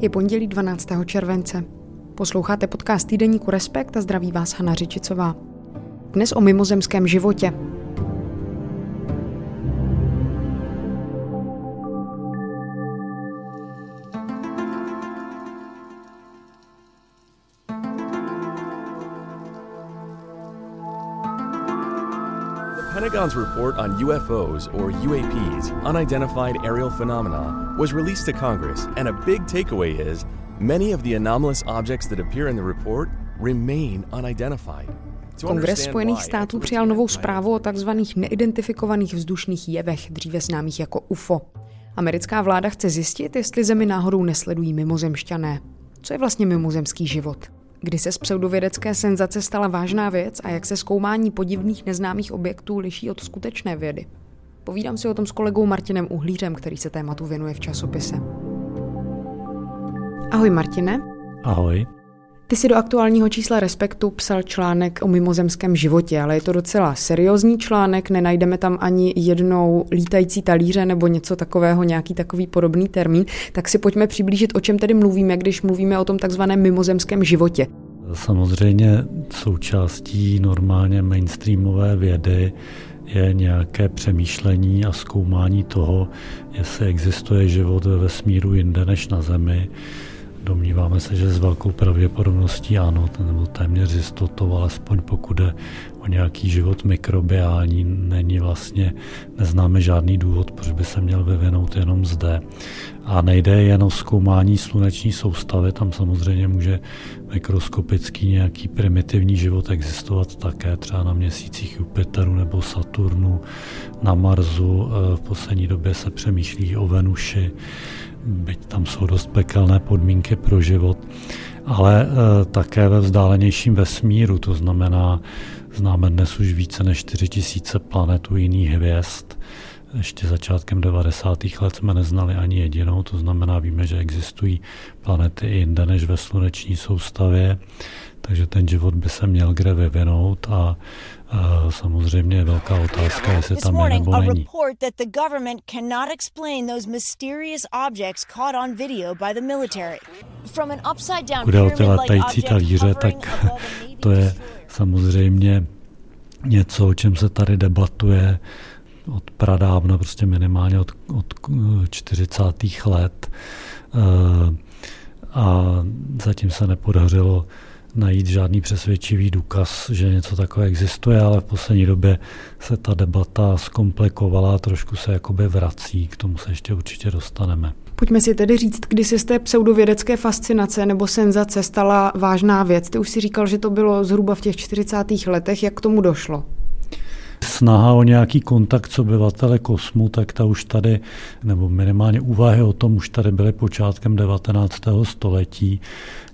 Je pondělí 12. července. Posloucháte podcast týdeníku Respekt a zdraví vás Hana Řičicová. Dnes o mimozemském životě. Pentagon's report on UFOs, or UAPs, unidentified aerial phenomena, was released to Congress, and a big takeaway is many of the anomalous objects that appear in the report remain unidentified. Kongres Spojených států přijal novou zprávu o tzv. neidentifikovaných vzdušných jevech, dříve známých jako UFO. Americká vláda chce zjistit, jestli Zemi náhodou nesledují mimozemšťané. Co je vlastně mimozemský život? Kdy se z pseudovědecké senzace stala vážná věc a jak se zkoumání podivných neznámých objektů liší od skutečné vědy? Povídám si o tom s kolegou Martinem Uhlířem, který se tématu věnuje v časopise. Ahoj Martine. Ahoj. Ty si do aktuálního čísla Respektu psal článek o mimozemském životě, ale je to docela seriózní článek, nenajdeme tam ani jednou lítající talíře nebo něco takového, nějaký takový podobný termín. Tak si pojďme přiblížit, o čem tedy mluvíme, když mluvíme o tom takzvaném mimozemském životě. Samozřejmě součástí normálně mainstreamové vědy je nějaké přemýšlení a zkoumání toho, jestli existuje život ve vesmíru jinde než na Zemi Domníváme se, že s velkou pravděpodobností ano, nebo téměř jistotou, alespoň pokud jde o nějaký život mikrobiální, není vlastně, neznáme žádný důvod, proč by se měl vyvinout jenom zde. A nejde jen o zkoumání sluneční soustavy, tam samozřejmě může mikroskopický nějaký primitivní život existovat také třeba na měsících Jupiteru nebo Saturnu, na Marsu. E, v poslední době se přemýšlí o Venuši byť tam jsou dost pekelné podmínky pro život, ale e, také ve vzdálenějším vesmíru, to znamená, známe dnes už více než 4000 planetů jiných hvězd, ještě začátkem 90. let jsme neznali ani jedinou, to znamená, víme, že existují planety i jinde než ve sluneční soustavě, takže ten život by se měl kde vyvinout a a samozřejmě je velká otázka, jestli tam je nebo není. Pokud je o ty letající talíře, tak to je samozřejmě něco, o čem se tady debatuje od pradávna, prostě minimálně od, od 40. let. Eh, a zatím se nepodařilo najít žádný přesvědčivý důkaz, že něco takové existuje, ale v poslední době se ta debata zkomplikovala a trošku se jakoby vrací, k tomu se ještě určitě dostaneme. Pojďme si tedy říct, kdy se z té pseudovědecké fascinace nebo senzace stala vážná věc. Ty už si říkal, že to bylo zhruba v těch 40. letech. Jak k tomu došlo? Snaha o nějaký kontakt s obyvatele kosmu, tak ta už tady, nebo minimálně úvahy o tom už tady byly počátkem 19. století,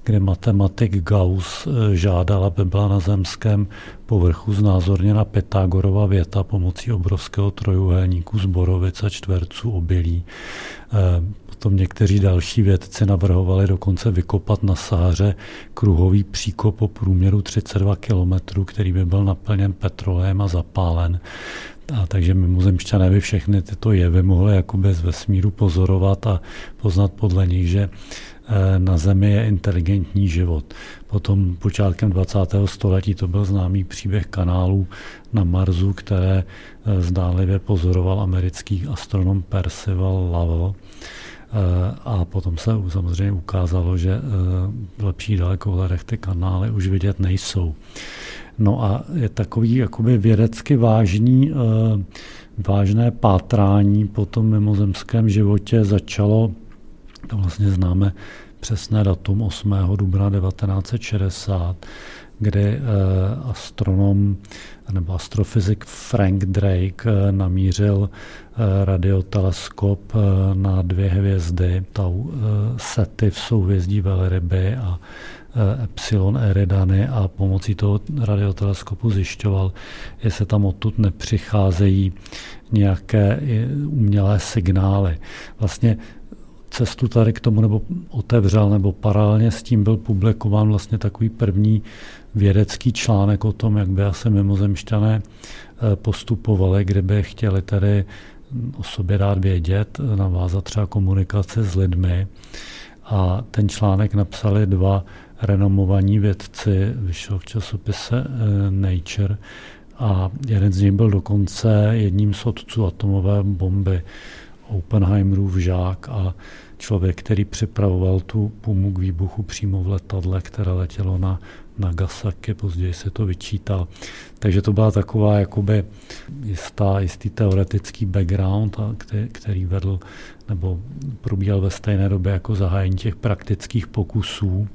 kde matematik Gauss eh, žádal, aby byla na zemském povrchu znázorněna Pythagorova věta pomocí obrovského trojuhelníku z borovic a čtverců obilí. Eh, potom někteří další vědci navrhovali dokonce vykopat na Sáře kruhový příkop o průměru 32 km, který by byl naplněn petrolem a zapálen. A takže mimozemšťané by všechny tyto jevy mohly jakoby z vesmíru pozorovat a poznat podle nich, že na Zemi je inteligentní život. Potom počátkem 20. století to byl známý příběh kanálů na Marsu, které eh, zdánlivě pozoroval americký astronom Percival Lovell. Eh, a potom se samozřejmě ukázalo, že v lepších dalekohledech ty kanály už vidět nejsou. No a je takový jakoby vědecky vážný, eh, vážné pátrání po tom mimozemském životě začalo, vlastně známe přesné datum 8. dubna 1960, kdy eh, astronom nebo astrofyzik Frank Drake eh, namířil radioteleskop na dvě hvězdy, Tau Sety v souhvězdí Velryby a Eh, Epsilon Eridany a pomocí toho radioteleskopu zjišťoval, jestli tam odtud nepřicházejí nějaké umělé signály. Vlastně cestu tady k tomu nebo otevřel, nebo paralelně s tím byl publikován vlastně takový první vědecký článek o tom, jak by asi mimozemšťané eh, postupovali, kdyby chtěli tedy o sobě dát vědět, navázat třeba komunikaci s lidmi. A ten článek napsali dva renomovaní vědci, vyšel v časopise eh, Nature a jeden z nich byl dokonce jedním z otců atomové bomby Oppenheimerův žák a člověk, který připravoval tu pumu k výbuchu přímo v letadle, které letělo na Nagasaki, později se to vyčítal. Takže to byla taková jakoby jistá, jistý teoretický background, který, vedl nebo probíhal ve stejné době jako zahájení těch praktických pokusů.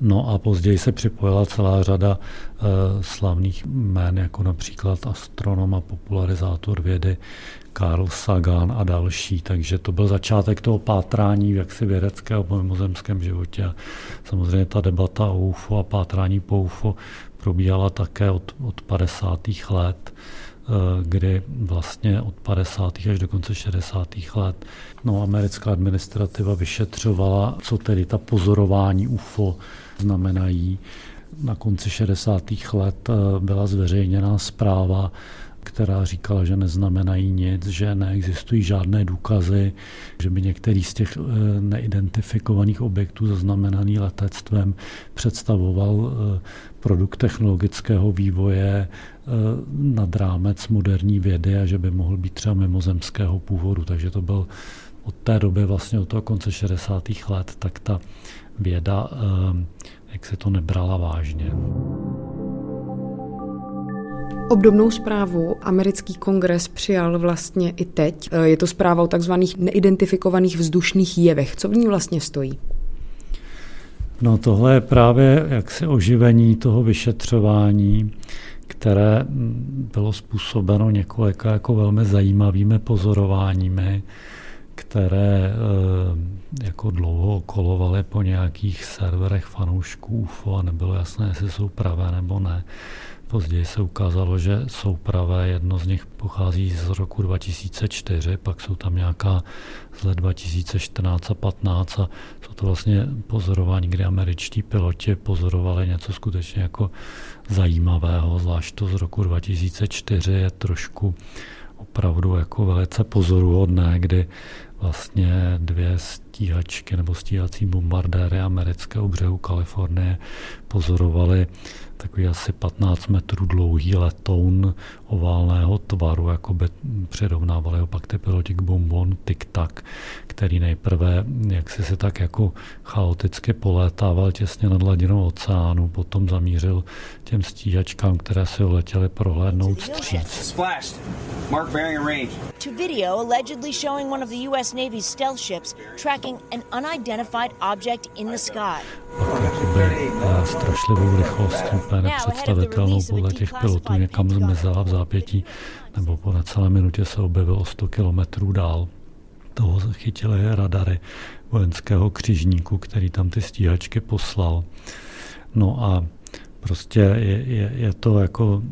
No a později se připojila celá řada e, slavných jmén, jako například astronom a popularizátor vědy Carl Sagan a další. Takže to byl začátek toho pátrání v jaksi vědeckého po mimozemském životě. A samozřejmě ta debata o UFO a pátrání po UFO probíhala také od, od 50. let eh, kdy vlastně od 50. až do konce 60. let no, americká administrativa vyšetřovala, co tedy ta pozorování UFO znamenají. Na konci 60. let eh, byla zveřejněna zpráva která říkala, že neznamenají nic, že neexistují žádné důkazy, že by některý z těch eh, neidentifikovaných objektů zaznamenaný letectvem představoval eh, produkt technologického vývoje eh, nad rámec moderní vědy a že by mohl být třeba mimozemského původu. Takže to byl od té doby, vlastně od toho konce 60. let, tak ta věda, jak se to nebrala vážně. Obdobnou zprávu americký kongres přijal vlastně i teď. Je to zpráva o takzvaných neidentifikovaných vzdušných jevech. Co v ní vlastně stojí? No tohle je právě jaksi oživení toho vyšetřování, které bylo způsobeno několika jako velmi zajímavými pozorováními, které eh, jako dlouho kolovaly po nějakých serverech fanoušků UFO a nebylo jasné, jestli jsou pravé nebo ne. Později se ukázalo, že jsou pravé, jedno z nich pochází z roku 2004, pak jsou tam nějaká z let 2014 a 15 a jsou to vlastně pozorování, kdy američtí piloti pozorovali něco skutečně jako zajímavého, zvlášť to z roku 2004 je trošku opravdu jako velice pozoruhodné, kdy vlastně dvě stíhačky nebo stíhací bombardéry amerického břehu Kalifornie pozorovali takový asi 15 metrů dlouhý letoun oválného tvaru, jako by přirovnávali ho pak ty piloti k bombon tic-tac, který nejprve jak si se tak jako chaoticky polétával těsně nad hladinou oceánu, potom zamířil těm stíhačkám, které si letěly prohlédnout stříc. To video allegedly showing one of the US Navy's stealth ships tracking an unidentified object in the sky. Eh, strašlivou rychlostí, úplně nepředstavitelnou podle těch pilotů někam zmizela v zápětí, nebo po necelé minutě se objevil o 100 kilometrů dál. Toho chytili radary vojenského křižníku, který tam ty stíhačky poslal. No a prostě je, je, je to jako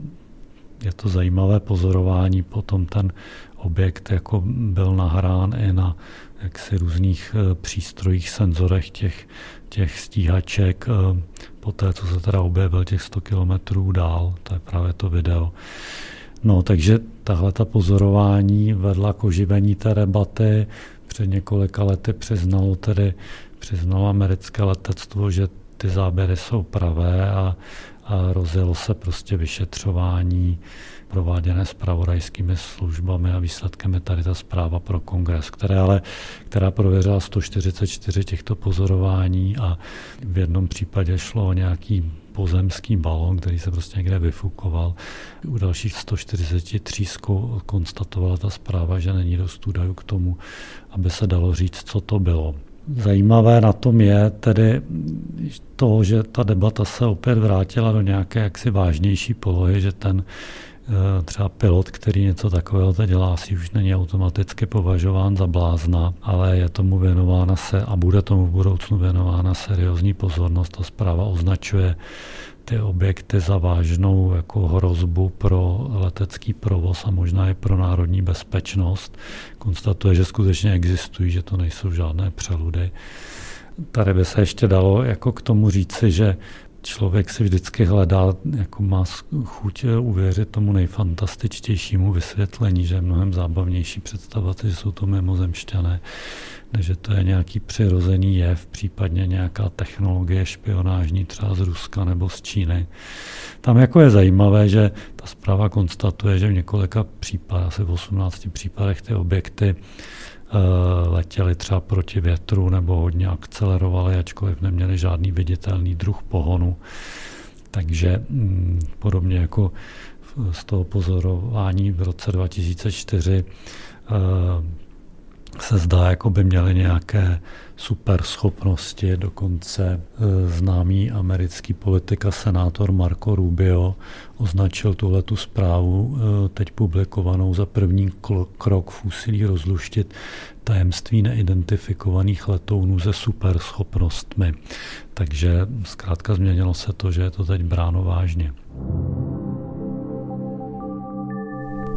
je to zajímavé pozorování. Potom ten objekt jako byl nahrán i na jaksi různých eh, přístrojích, senzorech těch, těch stíhaček, eh, po té, co se teda objevil těch 100 kilometrů dál, to je právě to video. No, takže tahle ta pozorování vedla k oživení té debaty. Před několika lety přiznalo tedy přiznalo americké letectvo, že ty záběry jsou pravé a, a rozjelo se prostě vyšetřování prováděné spravodajskými službami a výsledkem je tady ta zpráva pro kongres, která, ale, která prověřila 144 těchto pozorování a v jednom případě šlo o nějaký pozemský balon, který se prostě někde vyfukoval. U dalších 143 konstatovala ta zpráva, že není dost údajů k tomu, aby se dalo říct, co to bylo. Zajímavé na tom je tedy to, že ta debata se opět vrátila do nějaké jaksi vážnější polohy, že ten třeba pilot, který něco takového teď dělá, si už není automaticky považován za blázna, ale je tomu věnována se a bude tomu v budoucnu věnována seriózní pozornost. Ta zpráva označuje ty objekty za vážnou jako hrozbu pro letecký provoz a možná i pro národní bezpečnost. Konstatuje, že skutečně existují, že to nejsou žádné přeludy. Tady by se ještě dalo jako k tomu říci, že člověk si vždycky hledá, jako má chuť uvěřit tomu nejfantastičtějšímu vysvětlení, že je mnohem zábavnější představovat, že jsou to mimozemšťané, že to je nějaký přirozený jev, případně nějaká technologie špionážní třeba z Ruska nebo z Číny. Tam jako je zajímavé, že ta zpráva konstatuje, že v několika případech, asi v 18 případech ty objekty eh, letěly třeba proti větru nebo hodně akcelerovaly, ačkoliv neměli žádný viditelný druh pohonu. Takže mm, podobně jako z toho pozorování v roce 2004 se zdá, jako by měli nějaké super schopnosti. Dokonce e, známý americký politik a senátor Marco Rubio označil tuhle tu zprávu, e, teď publikovanou za první krok v úsilí rozluštit tajemství neidentifikovaných letounů se super schopnostmi. Takže zkrátka změnilo se to, že je to teď bráno vážně.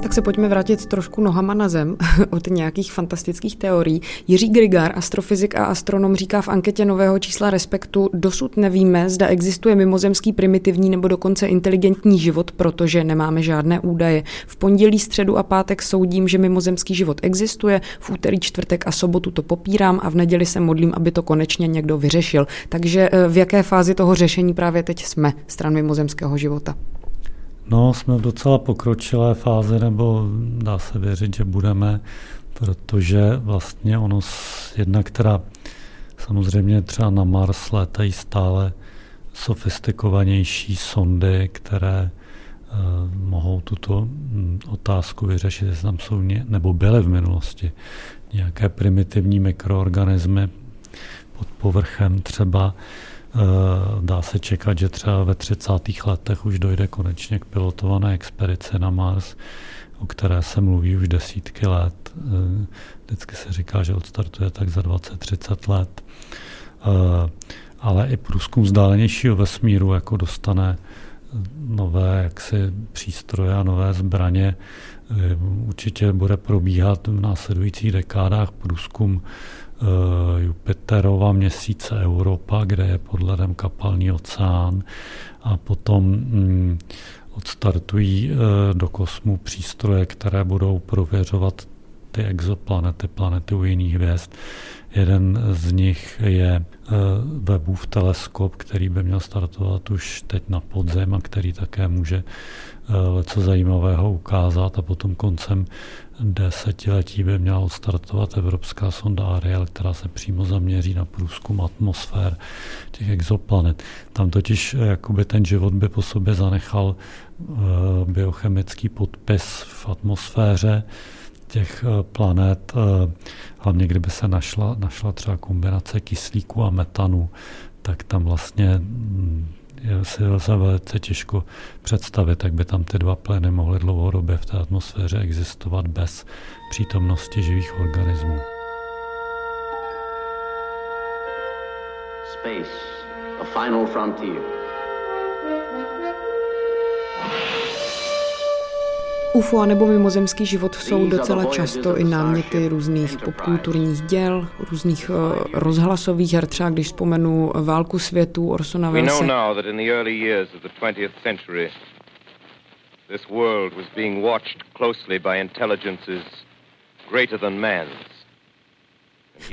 Tak se pojďme vrátit trošku nohama na zem od nějakých fantastických teorií. Jiří Grigar, astrofyzik a astronom, říká v anketě nového čísla Respektu, dosud nevíme, zda existuje mimozemský primitivní nebo dokonce inteligentní život, protože nemáme žádné údaje. V pondělí, středu a pátek soudím, že mimozemský život existuje, v úterý, čtvrtek a sobotu to popírám a v neděli se modlím, aby to konečně někdo vyřešil. Takže eh, v jaké fázi toho řešení právě teď jsme stran mimozemského života? No, jsme v docela pokročilé fázi, nebo dá se věřit, že budeme, protože vlastně ono jedna, která samozřejmě třeba na Mars létají stále sofistikovanější sondy, které uh, mohou tuto hm, otázku vyřešit, jestli tam jsou ně, nebo byly v minulosti nějaké primitivní mikroorganismy pod povrchem třeba, Eh, dá se čekat, že třeba ve 30. letech už dojde konečně k pilotované expedici na Mars, o které se mluví už desítky let. Eh, vždycky se říká, že odstartuje tak za 20-30 let. Eh, ale i průzkum vzdálenějšího vesmíru jako dostane nové jaksi přístroje a nové zbraně. Určitě bude probíhat v následujících dekádách průzkum Eh, Jupiterova měsíce Europa, kde je pod ledem kapalný oceán a potom mm, odstartují eh, do kosmu přístroje, které budou prověřovat ty exoplanety, planety u jiných hvězd. Jeden z nich je eh, Webův teleskop, který by měl startovat už teď na podzem a který také může něco zajímavého ukázat a potom koncem desetiletí by měla odstartovat evropská sonda Ariel, která se přímo zaměří na průzkum atmosfér těch exoplanet. Tam totiž eh, jakoby ten život by po sobě zanechal uh, biochemický podpis v atmosféře těch uh, planet, hlavně kdyby se našla, našla třeba kombinace kyslíku a metanu, tak tam vlastně mm, si lze velice těžko představit, jak by tam ty dva plyny mohly dlouhodobě v té atmosféře existovat bez přítomnosti živých organismů. Space, a final frontier. UFO nebo mimozemský život jsou docela často i náměty různých popkulturních děl, různých uh, rozhlasových her, třeba když vzpomenu Válku světů Orsona Wellese. This world was being watched closely by intelligences greater than man's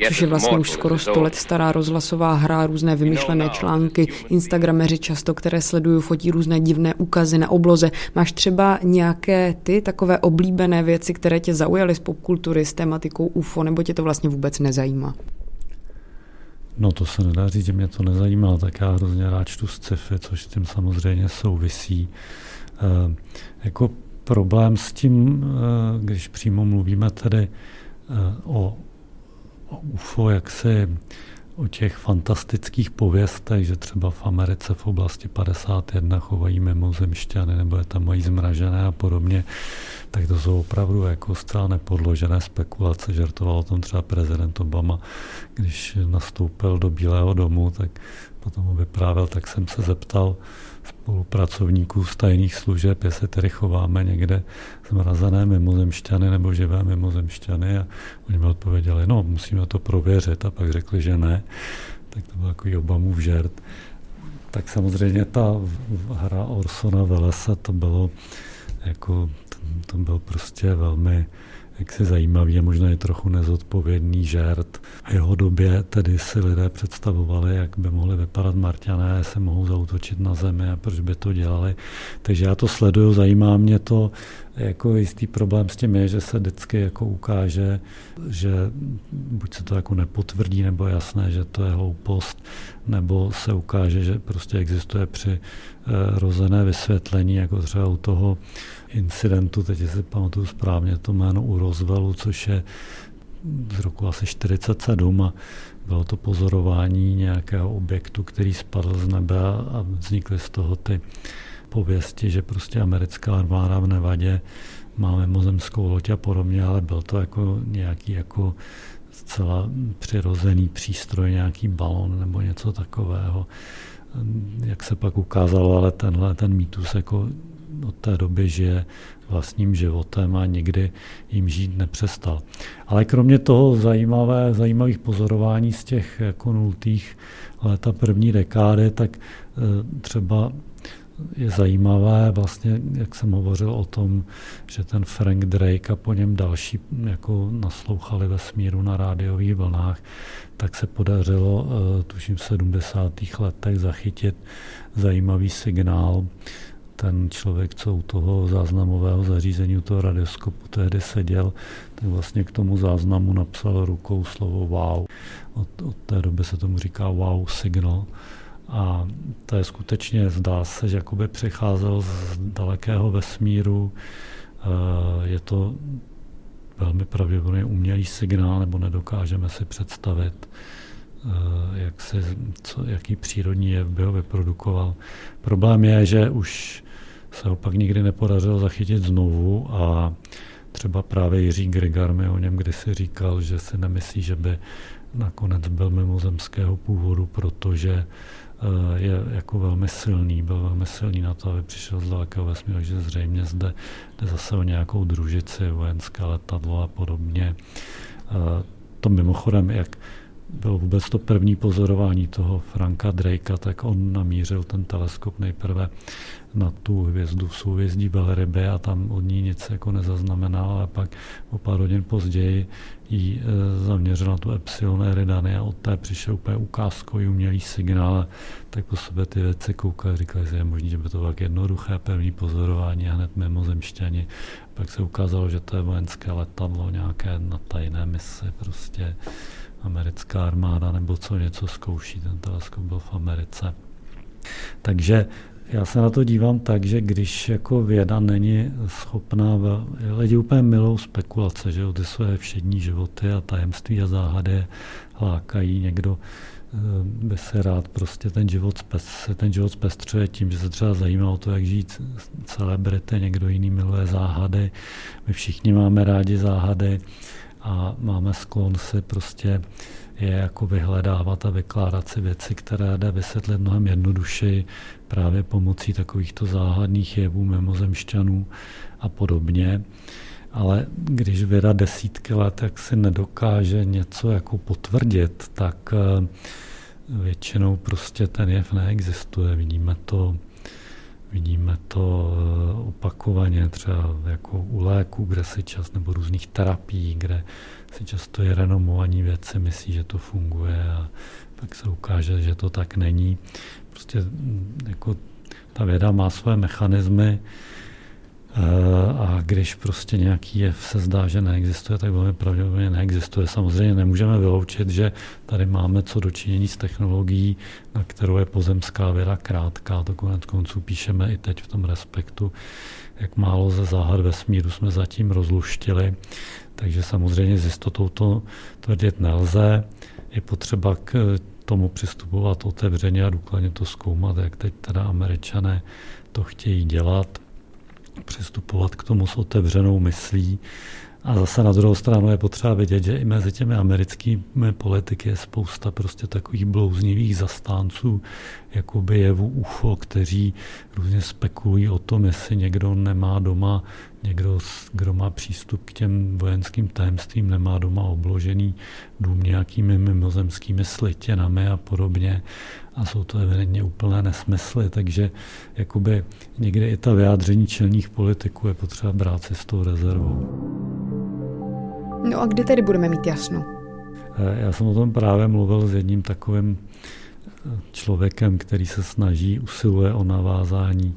což je vlastně už skoro 100 let stará rozhlasová hra, různé vymyšlené články, instagrameři často, které sledují, fotí různé divné úkazy na obloze. Máš třeba nějaké ty takové oblíbené věci, které tě zaujaly z popkultury, s tématikou UFO, nebo tě to vlastně vůbec nezajímá? No to se nedá říct, že mě to nezajímá, tak já hrozně rád čtu sci-fi, což s tím samozřejmě souvisí. E, jako problém s tím, e, když přímo mluvíme tedy e, o UFO, jak se o těch fantastických pověstech, že třeba v Americe v oblasti 51 chovají mimozemšťany nebo je tam mají zmražené a podobně, tak to jsou opravdu jako zcela nepodložené spekulace. Žertoval o tom třeba prezident Obama, když nastoupil do Bílého domu, tak potom vyprávěl, tak jsem se zeptal, spolupracovníků z tajných služeb, jestli tedy chováme někde zmrazené mimozemšťany nebo živé mimozemšťany a oni mi odpověděli, no musíme to prověřit a pak řekli, že ne. Tak to byl takový Obamův žert. Tak samozřejmě ta hra Orsona Velese to bylo jako, to byl prostě velmi jaksi zajímavý a možná je trochu nezodpovědný žert. V jeho době tedy si lidé představovali, jak by mohli vypadat Marťané, se mohou zautočit na zemi a proč by to dělali. Takže já to sleduju, zajímá mě to. Jako jistý problém s tím je, že se vždycky jako ukáže, že buď se to jako nepotvrdí, nebo je jasné, že to je hloupost, nebo se ukáže, že prostě existuje při eh, rozené vysvětlení, jako třeba u toho incidentu, teď si pamatuju správně to jméno u Roswellu, což je z roku asi 47 a bylo to pozorování nějakého objektu, který spadl z nebe a vznikly z toho ty pověsti, že prostě americká armáda v Nevadě má mimozemskou loď a podobně, ale byl to jako nějaký jako zcela přirozený přístroj, nějaký balon nebo něco takového. Jak se pak ukázalo, ale tenhle ten mýtus jako od té doby žije vlastním životem a nikdy jim žít nepřestal. Ale kromě toho zajímavé, zajímavých pozorování z těch jako nultých let první dekády, tak eh, třeba je zajímavé, vlastně, jak jsem hovořil o tom, že ten Frank Drake a po něm další jako naslouchali ve smíru na rádiových vlnách, tak se podařilo, eh, tuším v 70. letech, zachytit zajímavý signál ten člověk, co u toho záznamového zařízení, u toho radioskopu tehdy seděl, tak vlastně k tomu záznamu napsal rukou slovo wow. Od, od té doby se tomu říká wow signal. A to je skutečně, zdá se, že jakoby přicházel z dalekého vesmíru. Eh, je to velmi pravděpodobně umělý signál, nebo nedokážeme si představit, eh, jak se, co, jaký přírodní jev by ho vyprodukoval. Problém je, že už se ho pak nikdy nepodařilo zachytit znovu a třeba právě Jiří Grigar mi o něm kdysi říkal, že si nemyslí, že by nakonec byl mimozemského původu, protože je jako velmi silný, byl velmi silný na to, aby přišel z dalekého vesmíru, že zřejmě zde jde zase o nějakou družici, vojenské letadlo a podobně. Eh, to mimochodem, jak bylo vůbec to první pozorování toho Franka Drakea, tak on namířil ten teleskop nejprve na tu hvězdu v souvězdí Velryby a tam od ní nic jako nezaznamenal, ale pak o pár hodin později ji e, zaměřil na tu Epsilon Eridany a od té přišel úplně ukázkový umělý signál, tak po sebe ty věci koukali, říkali, že je možné, že by to bylo tak jednoduché první pozorování a hned mimozemšťani. Pak se ukázalo, že to je vojenské letadlo, nějaké na tajné mise, prostě americká armáda nebo co něco zkouší. Ten teleskop byl v Americe. Takže já se na to dívám tak, že když jako věda není schopná, lidi úplně milou spekulace, že ty své všední životy a tajemství a záhady lákají někdo, eh, by se rád prostě ten život, spes, ten život zpestřuje tím, že se třeba zajímá o to, jak žít celebrity, někdo jiný miluje záhady. My všichni máme rádi záhady a máme sklon si prostě je jako vyhledávat a vykládat si věci, které jde vysvětlit mnohem jednodušeji právě pomocí takovýchto záhadných jevů mimozemšťanů a podobně. Ale když věda desítky let tak si nedokáže něco jako potvrdit, tak eh, většinou prostě ten jev neexistuje. Vidíme to Vidíme to eh, opakovaně třeba jako u léku, kde si čas, nebo různých terapií, kde si často je renomovaní věci myslí, že to funguje a pak se ukáže, že to tak není. Prostě mm, jako ta věda má své mechanismy, a když prostě nějaký jev se zdá, že neexistuje, tak velmi pravděpodobně neexistuje. Samozřejmě nemůžeme vyloučit, že tady máme co dočinění s technologií, na kterou je pozemská věda krátká. To konec konců píšeme i teď v tom respektu, jak málo ze záhad vesmíru jsme zatím rozluštili. Takže samozřejmě s jistotou to tvrdit nelze. Je potřeba k tomu přistupovat otevřeně a důkladně to zkoumat, jak teď teda američané to chtějí dělat přistupovat k tomu s otevřenou myslí. A zase na druhou stranu je potřeba vidět, že i mezi těmi americkými politiky je spousta prostě takových blouznivých zastánců jakoby jevu UFO, kteří různě spekulují o tom, jestli někdo nemá doma, někdo, kdo má přístup k těm vojenským tajemstvím, nemá doma obložený dům nějakými mimozemskými slitěnami a podobně. A jsou to evidentně úplné nesmysly, takže jakoby někdy i ta vyjádření čelních politiků je potřeba brát si s tou rezervou. No a kdy tedy budeme mít jasno? Eh, já jsem o tom právě mluvil s jedním takovým eh, člověkem, který se snaží, usiluje o navázání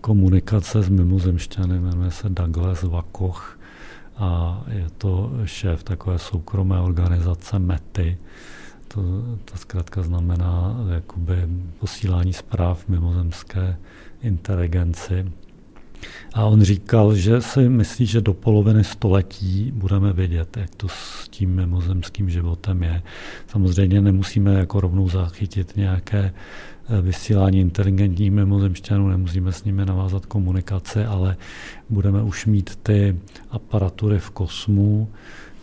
komunikace s mimozemšťany, jmenuje se Douglas Vakoch a je to šéf takové soukromé organizace METY. To, to zkrátka znamená jakoby posílání zpráv mimozemské inteligenci. A on říkal, že si myslí, že do poloviny století budeme vědět, jak to s tím mimozemským životem je. Samozřejmě nemusíme jako rovnou zachytit nějaké eh, vysílání inteligentních mimozemšťanů, nemusíme s nimi navázat komunikaci, ale budeme už mít ty aparatury v kosmu,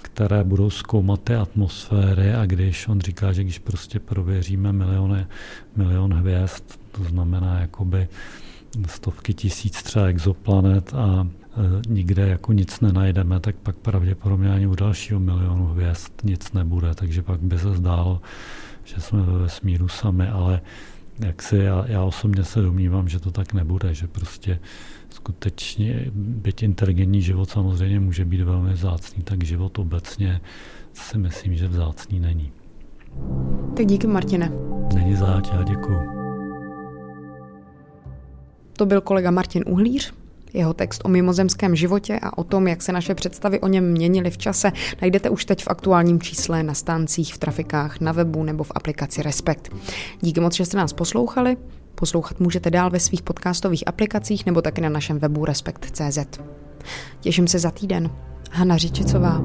které budou zkoumat ty atmosféry a když on říká, že když prostě prověříme miliony, milion hvězd, to znamená jakoby stovky tisíc třeba exoplanet a e, nikde jako nic nenajdeme, tak pak pravděpodobně ani u dalšího milionu hvězd nic nebude, takže pak by se zdálo, že jsme ve vesmíru sami, ale jak si já, já osobně se domnívám, že to tak nebude, že prostě skutečně, byť inteligentní život samozřejmě může být velmi vzácný, tak život obecně si myslím, že vzácný není. Tak díky, Martine. Není záč, já děkuji. To byl kolega Martin Uhlíř. Jeho text o mimozemském životě a o tom, jak se naše představy o něm měnily v čase, najdete už teď v aktuálním čísle na stáncích, v trafikách, na webu nebo v aplikaci Respekt. Díky moc, že jste nás poslouchali. Poslouchat můžete dál ve svých podcastových aplikacích nebo taky na našem webu respekt.cz. Těším se za týden. Hana Říčicová.